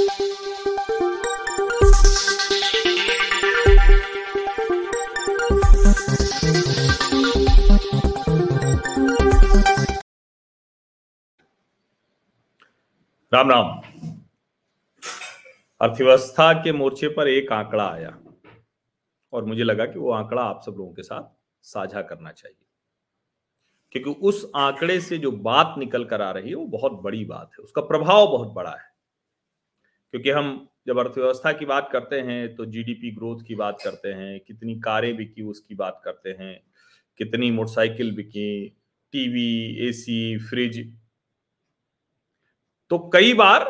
राम राम। अर्थव्यवस्था के मोर्चे पर एक आंकड़ा आया और मुझे लगा कि वो आंकड़ा आप सब लोगों के साथ साझा करना चाहिए। क्योंकि उस आंकड़े से जो बात निकल कर आ रही है, वो बहुत बड़ी बात है। उसका प्रभाव बहुत बड़ा है। क्योंकि हम जब अर्थव्यवस्था की बात करते हैं तो जीडीपी ग्रोथ की बात करते हैं, कितनी कारें बिकी उसकी बात करते हैं, कितनी मोटरसाइकिल बिकी टीवी एसी फ्रिज तो कई बार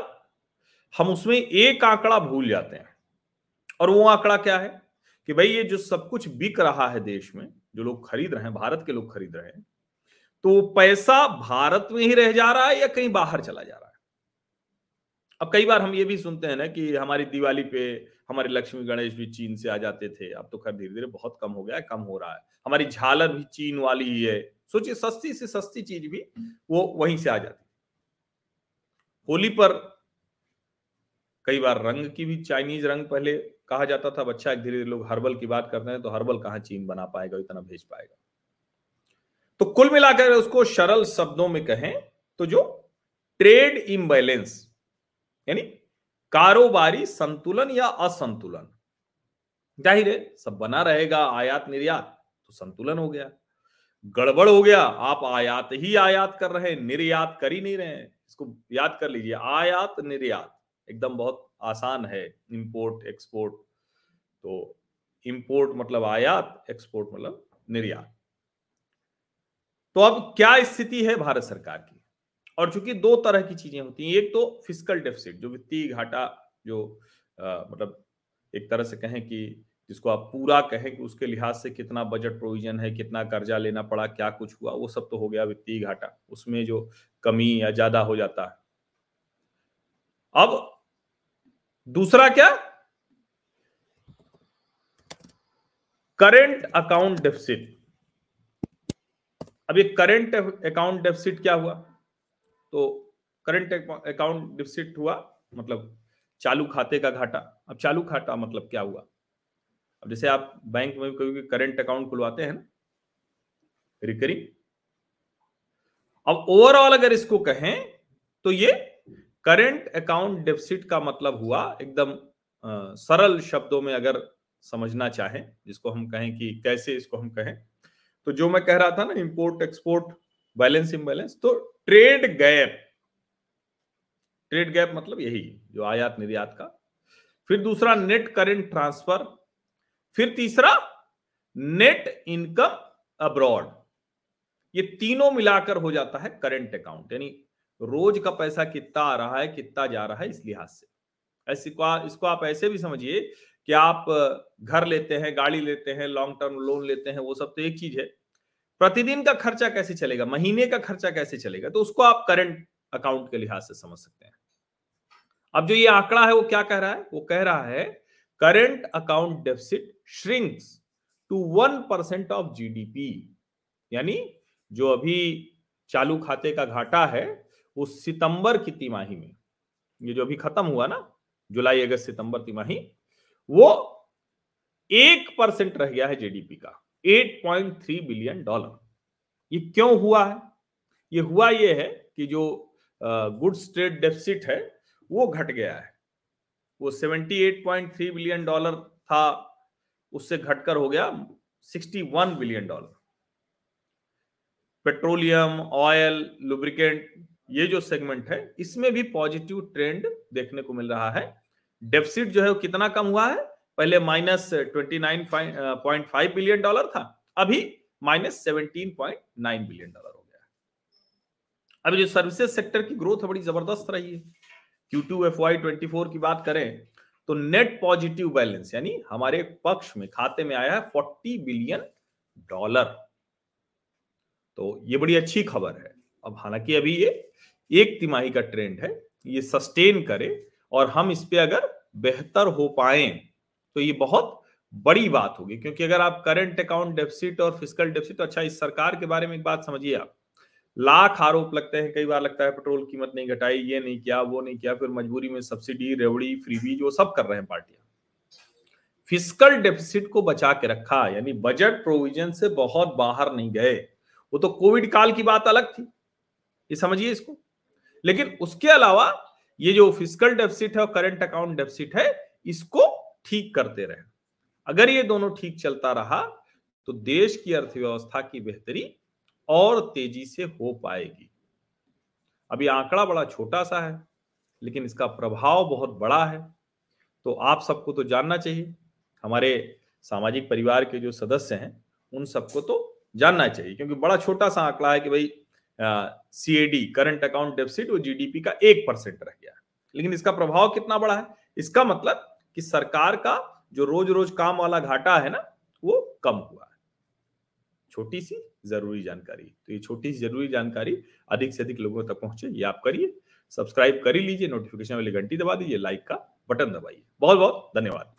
हम उसमें एक आंकड़ा भूल जाते हैं। और वो आंकड़ा क्या है? कि भाई ये जो सब कुछ बिक रहा है देश में, जो लोग खरीद रहे हैं, भारत के लोग खरीद रहे हैं तो पैसा भारत में ही रह जा रहा है या कहीं बाहर चला जा रहा है? अब कई बार हम ये भी सुनते हैं ना कि हमारी दिवाली पे हमारे लक्ष्मी गणेश भी चीन से आ जाते थे। अब तो खैर धीरे धीरे बहुत कम हो गया है, कम हो रहा है। हमारी झालर भी चीन वाली ही है। सोचिए, सस्ती से सस्ती चीज़ भी वो वहीं से आ जाती। होली पर कई बार रंग की भी चाइनीज़ रंग पहले कहा जाता था बच्चा धीरे धीरे लोग हर्बल की बात करते हैं तो हर्बल कहाँ चीन बना पाएगा, इतना भेज पाएगा। तो कुल मिलाकर उसको सरल शब्दों में कहें तो जो ट्रेड इम्बैलेंस यानी कारोबारी संतुलन या असंतुलन। ज़ाहिर है, सब बना रहेगा, आयात निर्यात तो संतुलन हो गया। गड़बड़ हो गया, आप आयात ही आयात कर रहे हैं, निर्यात कर ही नहीं रहे हैं। इसको याद कर लीजिए, आयात निर्यात एकदम बहुत आसान है इंपोर्ट एक्सपोर्ट तो इंपोर्ट मतलब आयात एक्सपोर्ट मतलब निर्यात। तो अब क्या स्थिति है भारत सरकार की? और चूँकि दो तरह की चीज़ें होती हैं एक तो फ़िज़िकल डेफिसिट जो वित्तीय घाटा जो आ, मतलब एक तरह से कहें कि जिसको आप पूरा कहें कि उसके लिहाज से कितना बजट प्रोविज़न है कितना कर्जा लेना पड़ा क्या कुछ हुआ वो सब तो हो गया वित्तीय घाटा। उसमें जो कमी या ज़्यादा हो जाता है। अब दूसरा क्या? करेंट अकाउंट डेफिसिट अब ये करेंट अकाउंट डेफिसिट क्या हुआ? तो करंट अकाउंट डिफिसिट हुआ मतलब चालू खाते का घाटा। अब चालू खाटा मतलब क्या हुआ? अब जैसे आप बैंक में कभी करंट अकाउंट खुलवाते हैं ना रिकरिंग अब ओवरऑल अगर इसको कहें तो ये करंट अकाउंट डेफिसिट का मतलब हुआ एकदम सरल शब्दों में अगर समझना चाहें, जिसको हम कहें कि कैसे इसको हम कहें तो जो मैं कह रहा था ना इंपोर्ट एक्सपोर्ट बैलेंस इम्बैलेंस तो ट्रेड गैप। ट्रेड गैप मतलब यही, जो आयात निर्यात का। फिर दूसरा, नेट करेंट ट्रांसफ़र। फिर तीसरा, नेट इनकम अब्रॉड। ये तीनों मिलाकर हो जाता है करेंट अकाउंट। यानी रोज का पैसा कितना आ रहा है, कितना जा रहा है इस लिहाज से। ऐसे को इसको आप ऐसे भी समझिए कि आप घर लेते हैं, गाड़ी लेते हैं लॉन्ग टर्म लोन लेते हैं, वो सब तो एक चीज़ है। प्रतिदिन का खर्चा कैसे चलेगा? महीने का खर्चा कैसे चलेगा? तो उसको आप करंट अकाउंट के लिहाज से समझ सकते हैं। अब जो ये आंकड़ा है, वो क्या कह रहा है? वो कह रहा है current account deficit shrinks to one percent of GDP यानी जो अभी चालू खाते का घाटा है, वो सितंबर की तिमाही में, ये जो अभी खत्म हुआ ना, जुलाई, अगस्त, सितंबर तिमाही, वो एक परसेंट रह गया है जीडीपी का। 8.3 बिलियन डॉलर। ये क्यों हुआ है? ये हुआ ये है कि जो गुड्स ट्रेड डेफिसिट है, वो घट गया है। वो 78.3 बिलियन डॉलर था, उससे घटकर हो गया 61 billion dollar. Petroleum, oil, lubricant, ये जो सेगमेंट है, इसमें भी पॉजिटिव ट्रेंड देखने को मिल रहा है। डेफिसिट जो है वो कितना कम हुआ है? पहले minus twenty point five billion dollar था, अभी minus seventeen point nine billion dollar हो गया अभी जो सर्विसेज़ सेक्टर की ग्रोथ बड़ी ज़बरदस्त रही है। क्यू टू एफ़ वाई की बात करें तो नेट पॉजिटिव बैलेंस यानी हमारे पक्ष में, खाते में आया है फोर्टी बिलियन डॉलर। तो ये बड़ी अच्छी खबर है। अब हालाँकि अभी ये एक तिमाही का ट्रेंड है, ये सस्टेन करे और हम इस पे अगर बेहतर हो पाए तो ये बहुत बड़ी बात होगी, क्योंकि अगर आप करंट अकाउंट डेफिसिट और फ़िज़िकल डेफिसिट तो अच्छा इस सरकार के बारे में एक बात समझिए आप। लाख आरोप लगते हैं, कई बार लगता है पेट्रोल कीमत नहीं घटाई, ये नहीं किया, वो नहीं किया, फिर मजबूरी में सब्सिडी रेवड़ी फ्रीबीज वो सब कर रहे हैं पार्टियाँ। फ़िज़िकल डेफिसिट को बचा के रखा, यानी बजट प्रोविज़न से बहुत बाहर नहीं गए। वो तो कोविड काल की बात अलग थी, ये समझिए इसको। लेकिन उसके अलावा ये जो फ़िज़िकल डेफिसिट है और करंट अकाउंट डेफिसिट है, इसको ठीक करते रहे। अगर ये दोनों ठीक चलता रहा तो देश की अर्थव्यवस्था की बेहतरी और तेज़ी से हो पाएगी। अभी आंकड़ा बड़ा छोटा सा है, लेकिन इसका प्रभाव बहुत बड़ा है। तो आप सबको तो जानना चाहिए, हमारे सामाजिक परिवार के जो सदस्य हैं, उन सबको तो जानना चाहिए, क्योंकि बड़ा छोटा सा आंकड़ा है कि भाई C A D current account deficit वो जीडीपी का एक परसेंट रह गया। लेकिन इसका प्रभाव कितना बड़ा है? इसका मतलब कि सरकार का जो रोज रोज काम वाला घाटा है ना, वो कम हुआ है। छोटी सी ज़रूरी जानकारी। तो ये छोटी सी ज़रूरी जानकारी अधिक से अधिक लोगों तक पहुँचे, ये आप करिए। सब्सक्राइब कर ही लीजिए, नोटिफिकेशन वाली घंटी दबा दीजिए, लाइक का बटन दबाइए। बहुत बहुत धन्यवाद।